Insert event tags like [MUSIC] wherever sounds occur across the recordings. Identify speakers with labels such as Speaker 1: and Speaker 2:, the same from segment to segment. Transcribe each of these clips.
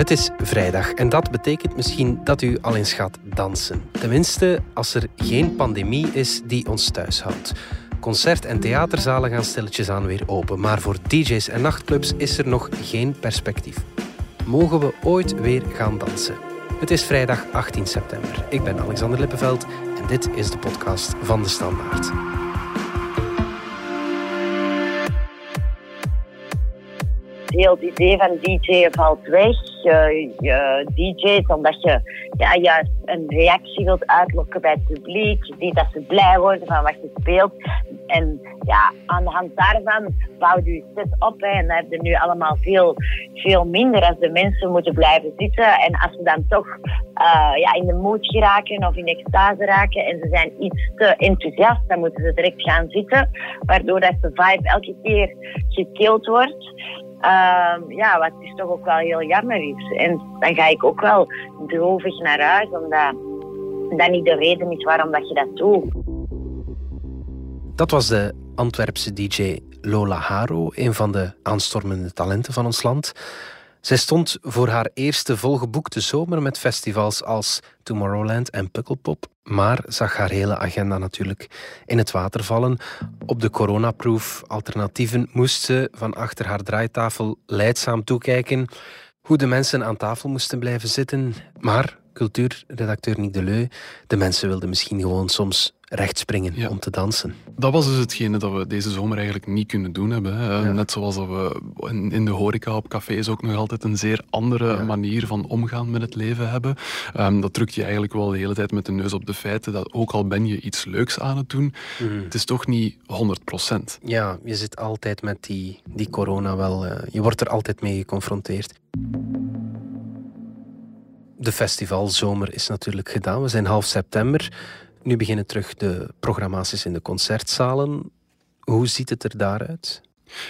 Speaker 1: Het is vrijdag en dat betekent misschien dat u al eens gaat dansen. Tenminste, als er geen pandemie is die ons thuis houdt. Concert- en theaterzalen gaan stilletjes aan weer open, maar voor DJ's en nachtclubs is er nog geen perspectief. Mogen we ooit weer gaan dansen? Het is vrijdag 18 september. Ik ben Alexander Lippenveld en dit is de podcast van de Standaard.
Speaker 2: Heel het idee van DJ valt weg. Je, DJ's omdat je ja, juist een reactie wilt uitlokken bij het publiek. Je ziet dat ze blij worden van wat je speelt. En ja, aan de hand daarvan bouw je set op. Hè, en dan heb je nu allemaal veel, veel minder als de mensen moeten blijven zitten. En als ze dan toch uh, ja, in de mood geraken of in extase raken en ze zijn iets te enthousiast, dan moeten ze direct gaan zitten. Waardoor dat de vibe elke keer gekild wordt. Uh, ja, wat is toch ook wel heel jammer. En dan ga ik ook wel droevig naar huis, omdat dat niet de reden is waarom dat je dat doet.
Speaker 1: Dat was de Antwerpse DJ Lola Haro, een van de aanstormende talenten van ons land. Zij stond voor haar eerste volgeboekte zomer met festivals als Tomorrowland en Pukkelpop, maar zag haar hele agenda natuurlijk in het water vallen. Op de coronaproef alternatieven moest ze van achter haar draaitafel leidzaam toekijken hoe de mensen aan tafel moesten blijven zitten. Maar cultuurredacteur Nick Deleu, de mensen wilden misschien gewoon soms recht springen om te dansen.
Speaker 3: Dat was dus hetgene dat we deze zomer eigenlijk niet kunnen doen hebben. Hè. Net zoals dat we in de horeca op cafés ook nog altijd een zeer andere manier van omgaan met het leven hebben. Um, dat drukt je eigenlijk wel de hele tijd met de neus op de feiten dat ook al ben je iets leuks aan het doen, mm. het is toch niet 100 procent.
Speaker 1: Ja, je zit altijd met die, die corona wel, uh, je wordt er altijd mee geconfronteerd. De festivalzomer is natuurlijk gedaan. We zijn half september. Nu beginnen terug de programmaties in de concertzalen. Hoe ziet het er daaruit?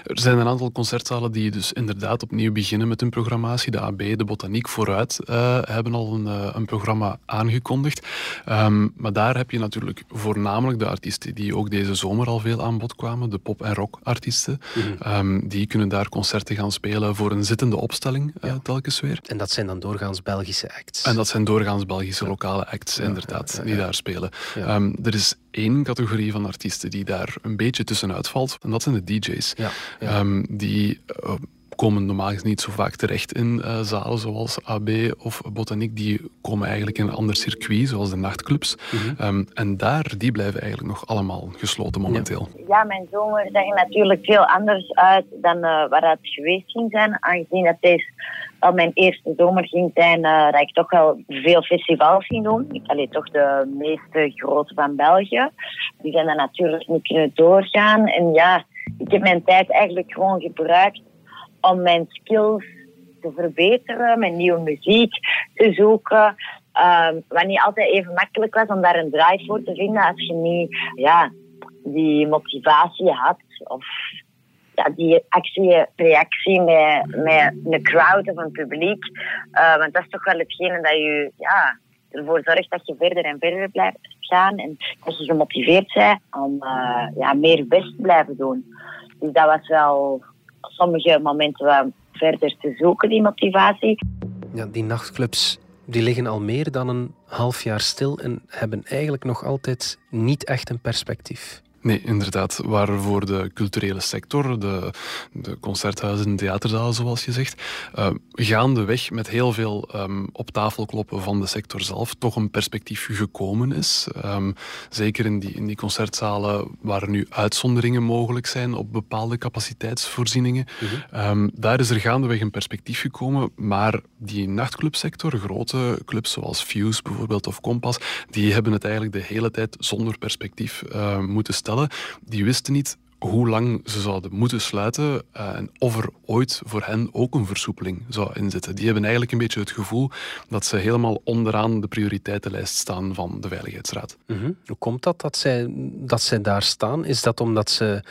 Speaker 3: Er zijn een aantal concertzalen die dus inderdaad opnieuw beginnen met hun programmatie. De AB, de Botaniek vooruit uh, hebben al een, uh, een, programma aangekondigd. Um, maar daar heb je natuurlijk voornamelijk de artiesten die ook deze zomer al veel aan bod kwamen. De pop- en rockartiesten. Mm um, die kunnen daar concerten gaan spelen voor een zittende opstelling uh, ja. telkens weer.
Speaker 1: En dat zijn dan doorgaans Belgische acts?
Speaker 3: En dat zijn doorgaans Belgische ja. lokale acts, ja, inderdaad, die daar spelen. Um, er is één categorie van artiesten die daar een beetje tussenuit valt. En dat zijn de DJ's. Ja, ja. Um, die uh, komen normaal gezien niet zo vaak terecht in uh, zalen zoals AB of Botaniek. Die komen eigenlijk in een ander circuit, zoals de nachtclubs. Mm -hmm. um, en daar, die blijven eigenlijk nog allemaal gesloten momenteel.
Speaker 2: Ja, ja mijn zomer zag er natuurlijk veel anders uit dan uh, waar het geweest ging zijn. Aangezien dat deze al mijn eerste zomer ging zijn uh, dat ik toch wel veel festivals ging doen. Allee, toch de meeste grote van België. Die zijn dan natuurlijk niet kunnen doorgaan. En ja, ik heb mijn tijd eigenlijk gewoon gebruikt om mijn skills te verbeteren, mijn nieuwe muziek te zoeken. Um, wat niet altijd even makkelijk was om daar een draai voor te vinden als je niet ja, die motivatie had ja, die actie-reactie met, met een crowd of een publiek. Uh, want dat is toch wel hetgene dat je ja, ervoor zorgt dat je verder en verder blijft gaan en dat je gemotiveerd bent om uh, ja, meer best te blijven doen. Dus dat was wel sommige momenten wel verder te zoeken, die motivatie.
Speaker 1: Ja, die nachtclubs die liggen al meer dan een half jaar stil en hebben eigenlijk nog altijd niet echt een perspectief.
Speaker 3: Nee, inderdaad. Waar voor de culturele sector, de, de concerthuizen en theaterzalen, zoals je zegt, uh, gaandeweg met heel veel um, op tafel kloppen van de sector zelf, toch een perspectief gekomen is. Um, zeker in die, in die concertzalen waar nu uitzonderingen mogelijk zijn op bepaalde capaciteitsvoorzieningen. -hmm. um, daar is er gaandeweg een perspectief gekomen, maar die nachtclubsector, grote clubs zoals Fuse bijvoorbeeld of Kompas, die hebben het eigenlijk de hele tijd zonder perspectief uh, moeten die wisten niet hoe lang ze zouden moeten sluiten uh, en of er ooit voor hen ook een versoepeling zou inzetten. Die hebben eigenlijk een beetje het gevoel dat ze helemaal onderaan de prioriteitenlijst staan van de Veiligheidsraad.
Speaker 1: -hmm. Hoe komt dat dat zij, dat zij daar staan? Is dat omdat ze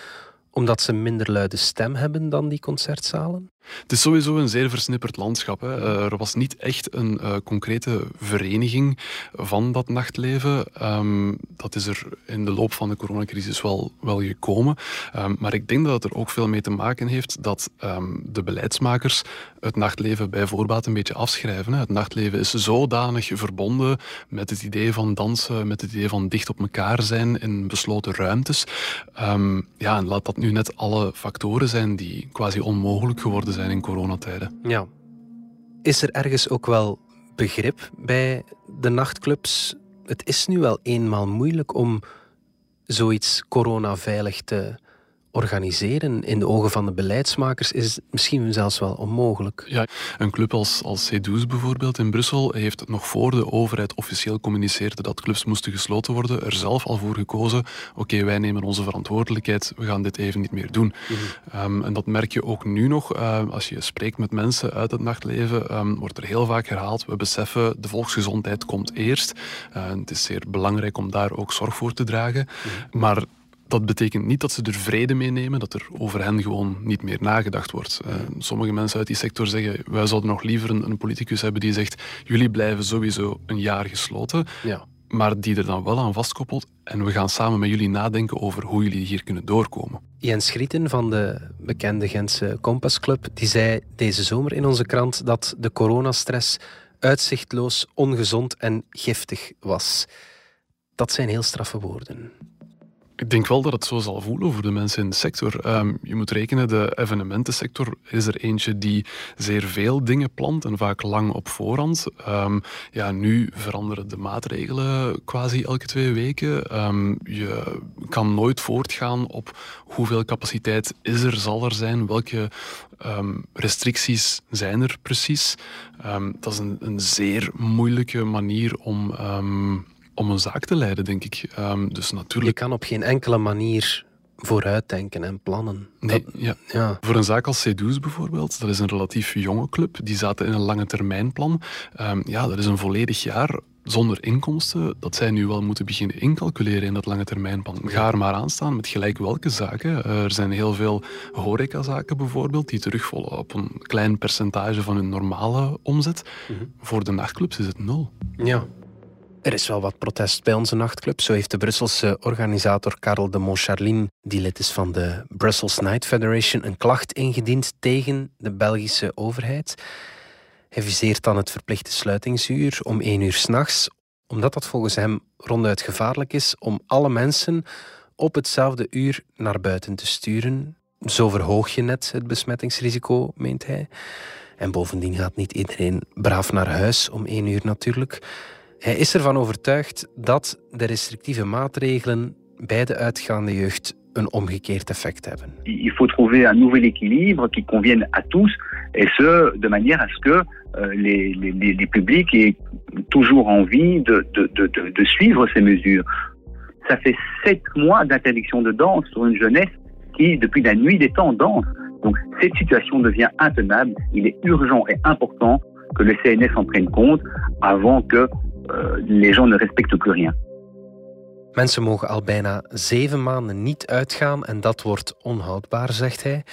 Speaker 1: omdat ze minder luide stem hebben dan die concertzalen?
Speaker 3: Het is sowieso een zeer versnipperd landschap. Hè. Eh, er was niet echt een uh, concrete vereniging van dat nachtleven. Um, dat is er in de loop van de coronacrisis wel, wel gekomen. Um, maar ik denk dat het er ook veel mee te maken heeft dat um, de beleidsmakers het nachtleven bij voorbaat een beetje afschrijven. Hè. Het nachtleven is zodanig verbonden met het idee van dansen, met het idee van dicht op elkaar zijn in besloten ruimtes. ja, en laat dat nu net alle factoren zijn die quasi onmogelijk geworden zijn in coronatijden.
Speaker 1: Ja. Is er ergens ook wel begrip bij de nachtclubs? Het is nu wel eenmaal moeilijk om zoiets coronaveilig te organiseren in de ogen van de beleidsmakers is misschien zelfs wel onmogelijk.
Speaker 3: Ja, een club als, als C12 bijvoorbeeld in Brussel heeft nog voor de overheid officieel communiceerde dat clubs moesten gesloten worden, er zelf al voor gekozen, oké, wij nemen onze verantwoordelijkheid, we gaan dit even niet meer doen. Mhm. Ehm, en dat merk je ook nu nog, uh, als je spreekt met mensen uit het nachtleven, um, wordt er heel vaak herhaald, we beseffen, de volksgezondheid komt eerst. Uh, het is zeer belangrijk om daar ook zorg voor te dragen. Mhm. Maar dat betekent niet dat ze er vrede mee nemen, dat er over hen gewoon niet meer nagedacht wordt. Uh, sommige mensen uit die sector zeggen, wij zouden nog liever een, een, politicus hebben die zegt, jullie blijven sowieso een jaar gesloten, ja. maar die er dan wel aan vastkoppelt en we gaan samen met jullie nadenken over hoe jullie hier kunnen doorkomen.
Speaker 1: Jens Schrieten van de bekende Gentse Compassclub, die zei deze zomer in onze krant dat de coronastress uitzichtloos, ongezond en giftig was. Dat zijn heel straffe woorden.
Speaker 3: Ik denk wel dat het zo zal voelen voor de mensen in de sector. Um, je moet rekenen, de evenementensector is er eentje die zeer veel dingen plant en vaak lang op voorhand. Um, ja, nu veranderen de maatregelen quasi elke twee weken. Um, je kan nooit voortgaan op hoeveel capaciteit is er, zal er zijn, welke restricties zijn er precies. dat is een, een, zeer moeilijke manier om om een zaak te leiden, denk ik. Um, dus natuurlijk...
Speaker 1: Je kan op geen enkele manier vooruitdenken en plannen.
Speaker 3: Nee, ja. ja. Voor een zaak als C12 bijvoorbeeld, dat is een relatief jonge club, die zaten in een lange termijnplan. Um, ja, dat is een volledig jaar zonder inkomsten, dat zij nu wel moeten beginnen incalculeren in dat lange termijnplan. Ga er maar aan staan met gelijk welke zaken. Er zijn heel veel horecazaken bijvoorbeeld, die terugvallen op een klein percentage van hun normale omzet. Mhm. Voor de nachtclubs is het nul.
Speaker 1: Ja, er is wel wat protest bij onze nachtclub. Zo heeft de Brusselse organisator Karel de Montcharlin, die lid is van de Brussels Night Federation, een klacht ingediend tegen de Belgische overheid. Hij viseert dan het verplichte sluitingsuur om één uur s'nachts, omdat dat volgens hem ronduit gevaarlijk is om alle mensen op hetzelfde uur naar buiten te sturen. Zo verhoog je net het besmettingsrisico, meent hij. En bovendien gaat niet iedereen braaf naar huis om één uur natuurlijk. Hij is ervan overtuigd dat de restrictieve maatregelen bij de uitgaande jeugd een omgekeerd effect hebben.
Speaker 4: Il faut trouver un nouvel équilibre qui convienne à tous et ce de manière à ce que euh, les, les, les publics aient toujours envie de, de, de, de suivre ces mesures. Ça fait sept mois d'interdiction de danse sur une jeunesse qui, depuis la nuit des temps, danse. Donc cette situation devient intenable. Il est urgent et important que le CNS en prenne compte avant que les gens ne respectent plus rien.
Speaker 1: Mensen mogen al bijna zeven maanden niet uitgaan en dat wordt onhoudbaar, zegt hij.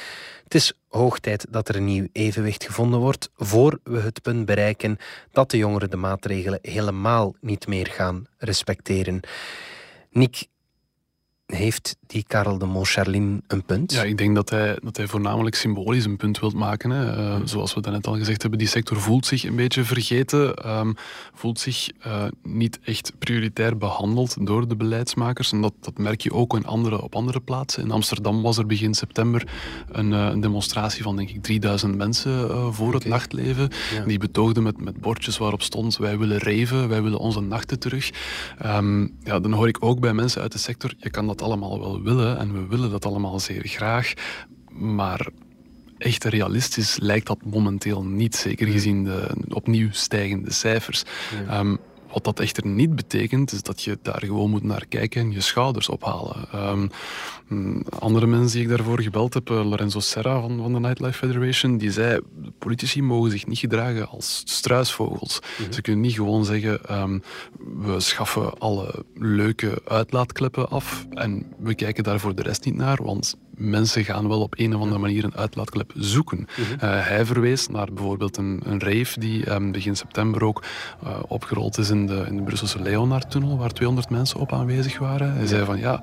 Speaker 1: Het is hoog tijd dat er een nieuw evenwicht gevonden wordt voor we het punt bereiken dat de jongeren de maatregelen helemaal niet meer gaan respecteren. Nick, heeft die Karel de Montcharlin een punt?
Speaker 3: Ja, ik denk dat hij, dat hij voornamelijk symbolisch een punt wilt maken. Hè. Uh, mm. Zoals we net al gezegd hebben, die sector voelt zich een beetje vergeten, um, voelt zich uh, niet echt prioritair behandeld door de beleidsmakers. En dat, dat merk je ook in andere, op andere plaatsen. In Amsterdam was er begin september een, uh, een demonstratie van denk ik 3000 mensen voor het nachtleven. Ja. Die betoogden met, met bordjes waarop stond wij willen reven, wij willen onze nachten terug. Um, ja, dan hoor ik ook bij mensen uit de sector, je kan dat allemaal wel willen en we willen dat allemaal zeer graag, maar echt realistisch lijkt dat momenteel niet, zeker gezien de opnieuw stijgende cijfers. Ehm, wat dat echter niet betekent, is dat je daar gewoon moet naar kijken en je schouders ophalen. Um, andere mensen die ik daarvoor gebeld heb, eh, Lorenzo Serra van, van de Nightlife Federation, die zei, politici mogen zich niet gedragen als struisvogels. Mhm. Ze kunnen niet gewoon zeggen, ehm, we schaffen alle leuke uitlaatkleppen af en we kijken daar voor de rest niet naar, want mensen gaan wel op een of andere manier een uitlaatklep zoeken. Mhm. hij verwees naar bijvoorbeeld een, een rave die ehm, begin september ook opgerold is in de, in de Brusselse Leonard-tunnel, waar 200 mensen op aanwezig waren. Hij zei van ja,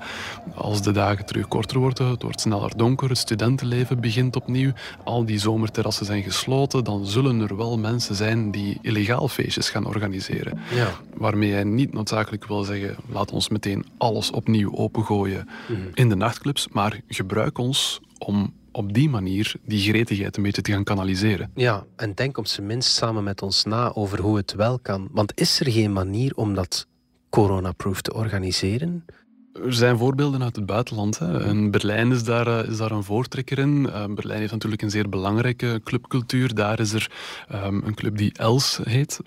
Speaker 3: als de dagen terug korter worden, het wordt sneller donker, het studentenleven begint opnieuw, al die zomerterrassen zijn gesloten, dan zullen er wel mensen zijn die illegaal feestjes gaan organiseren. Ja. Waarmee hij niet noodzakelijk wil zeggen, laat ons meteen alles opnieuw opengooien mhm. in de nachtclubs, maar gebruik ons om op die manier die gretigheid een beetje te gaan kanaliseren.
Speaker 1: Ja, en denk op zijn minst samen met ons na over hoe het wel kan. Want is er geen manier om dat coronaproof te organiseren?
Speaker 3: Er zijn voorbeelden uit het buitenland. Hè. In Berlijn is daar, eh, is daar een voortrekker in. Uh, Berlijn heeft natuurlijk een zeer belangrijke clubcultuur. Daar is er um, een club die Els heet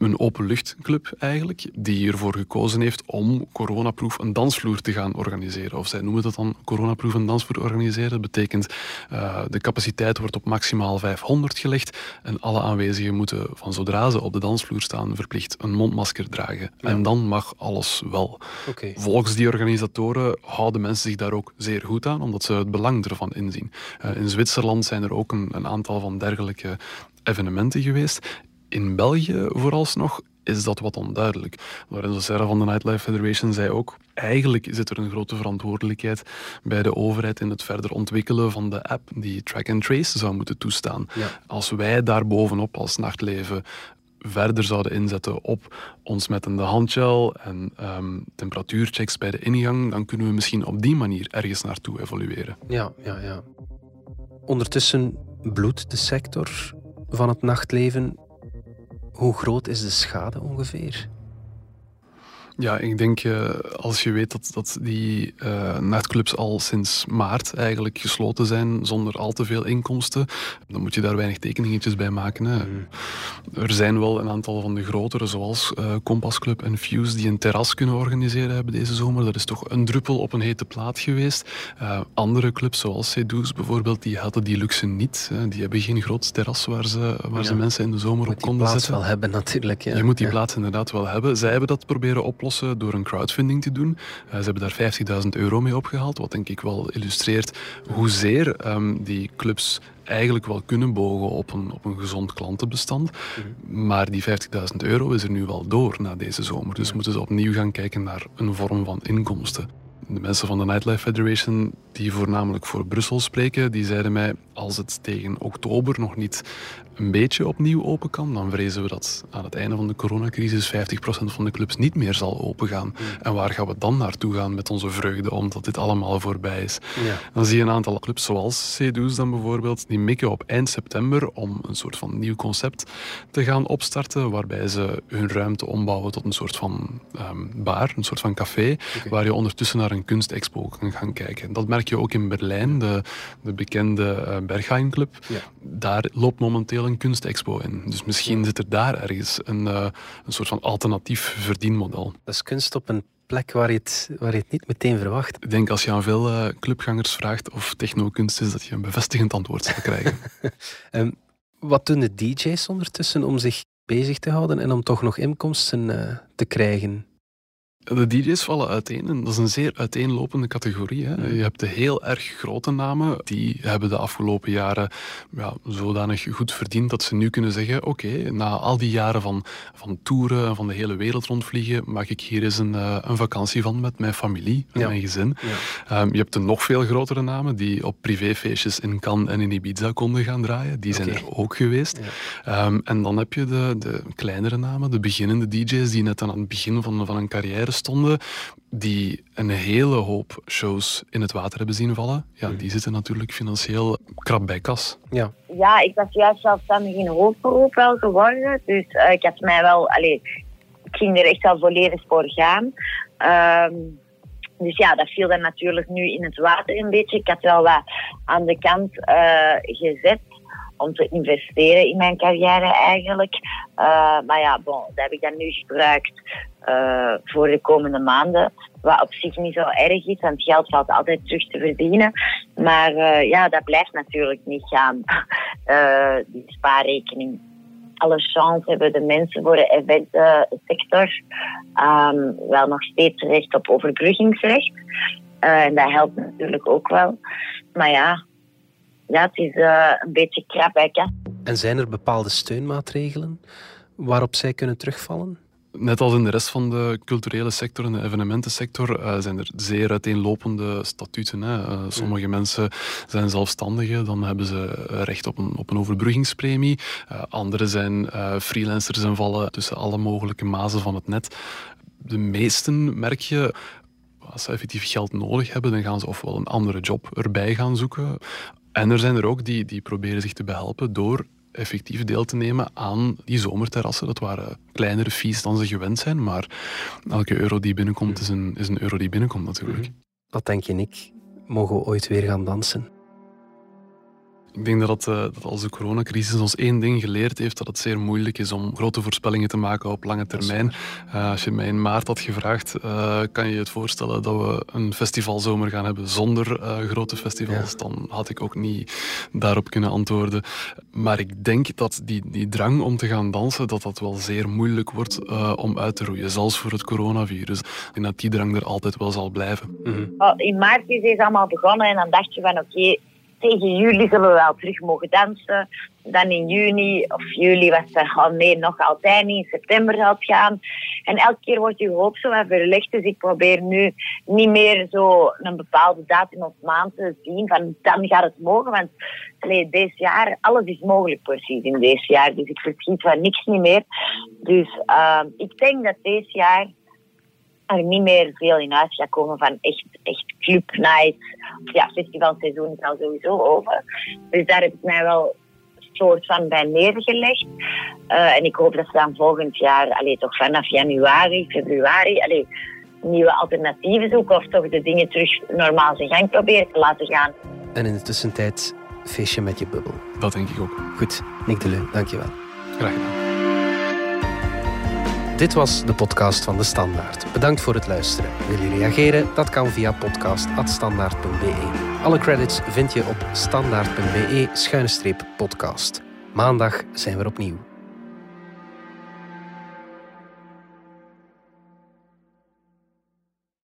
Speaker 3: een openluchtclub eigenlijk, die ervoor gekozen heeft om coronaproof een dansvloer te gaan organiseren. Of zij noemen dat dan coronaproof een dansvloer organiseren. Dat betekent uh, de capaciteit wordt op maximaal 500 gelegd en alle aanwezigen moeten van zodra ze op de dansvloer staan verplicht een mondmasker dragen. En dan mag alles wel. Volgens die organisatoren houden mensen zich daar ook zeer goed aan, omdat ze het belang ervan inzien. Uh, in Zwitserland zijn er ook een, een aantal van dergelijke evenementen geweest. In België vooralsnog is dat wat onduidelijk. Lorenzo Serra van de Nightlife Federation zei ook, eigenlijk zit er een grote verantwoordelijkheid bij de overheid in het verder ontwikkelen van de app die track and trace zou moeten toestaan. Als wij daar bovenop als nachtleven verder zouden inzetten op ons met een handgel en um, temperatuurchecks bij de ingang, dan kunnen we misschien op die manier ergens naartoe evolueren.
Speaker 1: Ja, ja, ja. Ondertussen bloedt de sector van het nachtleven hoe groot is de schade ongeveer?
Speaker 3: Ja, ik denk uh, als je weet dat, dat die uh, nachtclubs al sinds maart eigenlijk gesloten zijn zonder al te veel inkomsten, dan moet je daar weinig tekeningetjes bij maken. Hè. Mm. Er zijn wel een aantal van de grotere, zoals uh, Compass Club en Fuse, die een terras kunnen organiseren hebben deze zomer. Dat is toch een druppel op een hete plaat geweest. andere clubs, zoals Cedous bijvoorbeeld, die hadden die luxe niet. Die hebben geen groot terras waar ze, waar ze mensen in de zomer op konden zetten. Je moet
Speaker 1: die plaats wel hebben natuurlijk. Ja.
Speaker 3: Je moet die plaats inderdaad wel hebben. Zij hebben dat proberen oplossen door een crowdfunding te doen. Uh, ze hebben daar 50.000 euro mee opgehaald, wat denk ik wel illustreert hoezeer um, die clubs eigenlijk wel kunnen bogen op een, op een gezond klantenbestand. Mhm. Maar die 50.000 euro is er nu wel door na deze zomer. Dus moeten ze opnieuw gaan kijken naar een vorm van inkomsten. De mensen van de Nightlife Federation, die voornamelijk voor Brussel spreken, die zeiden mij, als het tegen oktober nog niet een beetje opnieuw open kan, dan vrezen we dat aan het einde van de coronacrisis 50% van de clubs niet meer zal opengaan. Mm. En waar gaan we dan naartoe gaan met onze vreugde, omdat dit allemaal voorbij is? Ja. Dan zie je een aantal clubs zoals C-Do's dan bijvoorbeeld, die mikken op eind september om een soort van nieuw concept te gaan opstarten, waarbij ze hun ruimte ombouwen tot een soort van um, bar, een soort van café, waar je ondertussen naar een kunstexpo kan gaan kijken. Dat merk je ook in Berlijn, de, de bekende uh, Berghain Club. Ja. Daar loopt momenteel een kunstexpo in. Dus misschien zit er daar ergens een, uh, een soort van alternatief verdienmodel.
Speaker 1: Dat is kunst op een plek waar je het, waar je het niet meteen verwacht.
Speaker 3: Ik denk als je aan veel uh, clubgangers vraagt of technokunst is, dat je een bevestigend antwoord zal krijgen.
Speaker 1: um, [LAUGHS] wat doen de DJ's ondertussen om zich bezig te houden en om toch nog inkomsten uh, te krijgen?
Speaker 3: De DJ's vallen uiteen en dat is een zeer uiteenlopende categorie. Hè. Je hebt de heel erg grote namen, die hebben de afgelopen jaren ja, zodanig goed verdiend dat ze nu kunnen zeggen, oké, na al die jaren van, van toeren en van de hele wereld rondvliegen, maak ik hier eens een, uh, een vakantie van met mijn familie en mijn gezin. Ja. Um, je hebt de nog veel grotere namen die op privéfeestjes in Cannes en in Ibiza konden gaan draaien. Die zijn er ook geweest. Um, en dan heb je de, de kleinere namen, de beginnende DJ's die net aan het begin van, van een carrière stonden, die een hele hoop shows in het water hebben zien vallen, ja, hmm. die zitten natuurlijk financieel krap bij kas.
Speaker 2: Ja, ja ik was juist zelfstandig in hoofdberoep wel geworden, dus uh, ik had mij wel, allez, ik ging er echt wel volledig voor gaan. Ehm, dus ja, dat viel dan natuurlijk nu in het water een beetje. Ik had wel wat aan de kant uh, gezet om te investeren in mijn carrière eigenlijk. Uh, maar ja, bon, dat heb ik dan nu gebruikt uh, voor de komende maanden. Wat op zich niet zo erg is, want geld valt altijd terug te verdienen. Maar uh, ja, dat blijft natuurlijk niet gaan, [LAUGHS] die spaarrekening. Alle chance hebben de mensen voor de eventsector um, wel nog steeds recht op overbruggingsrecht. Eh, en dat helpt natuurlijk ook wel. Maar ja, ja het is een beetje krap bij
Speaker 1: En zijn er bepaalde steunmaatregelen waarop zij kunnen terugvallen?
Speaker 3: Net als in de rest van de culturele sector en de evenementensector uh, zijn er zeer uiteenlopende statuten. Hè. Uh, sommige mensen zijn zelfstandigen, dan hebben ze recht op een, op een overbruggingspremie. Uh, anderen zijn freelancers en vallen tussen alle mogelijke mazen van het net. De meesten merk je als ze effectief geld nodig hebben, dan gaan ze ofwel een andere job erbij gaan zoeken. En er zijn er ook die, die proberen zich te behelpen door effectief deel te nemen aan die zomerterrassen. Dat waren kleinere fees dan ze gewend zijn, maar elke euro die binnenkomt is een, is een euro die binnenkomt natuurlijk. Mhm.
Speaker 1: Wat denk je, Nick? Mogen we ooit weer gaan dansen?
Speaker 3: Ik denk dat, uh, dat als de coronacrisis ons één ding geleerd heeft, dat het zeer moeilijk is om grote voorspellingen te maken op lange termijn. Uh, als je mij in maart had gevraagd, uh, kan je je het voorstellen dat we een festivalzomer gaan hebben zonder grote festivals, dan had ik ook niet daarop kunnen antwoorden. Maar ik denk dat die, die drang om te gaan dansen, dat dat wel zeer moeilijk wordt om uit te roeien, zelfs voor het coronavirus. En dat die drang er altijd wel zal blijven.
Speaker 2: Mm in maart is het allemaal begonnen en dan dacht je van oké, tegen juli zullen we wel terug mogen dansen. Dan in juni of juli was er al nee, nog altijd niet. In september zal het gaan. En elke keer wordt je hoop zo wat verlegd. Dus ik probeer nu niet meer zo een bepaalde datum of maand te zien van dan gaat het mogen. Want allee, deze jaar, alles is mogelijk precies in deze jaar. Dus ik verschiet van niks niet meer. Dus uh, ik denk dat deze jaar er niet meer veel in huis gaat komen van echt, echt club nights. Ja, festivalseizoen is al sowieso over. Dus daar heb ik mij wel een soort van bij neergelegd. Uh, en ik hoop dat ze dan volgend jaar, allee, toch vanaf januari, februari, allee, nieuwe alternatieven zoeken of toch de dingen terug normaal zijn gang proberen te laten gaan.
Speaker 1: En in de tussentijd feestje met je bubbel.
Speaker 3: Dat denk ik ook.
Speaker 1: Goed, Nick de Leu, dankjewel.
Speaker 3: Graag gedaan.
Speaker 1: Dit was de podcast van De Standaard. Bedankt voor het luisteren. Wil je reageren? Dat kan via podcast.standaard.be. Alle credits vind je op standaard.be-podcast. Maandag zijn we opnieuw.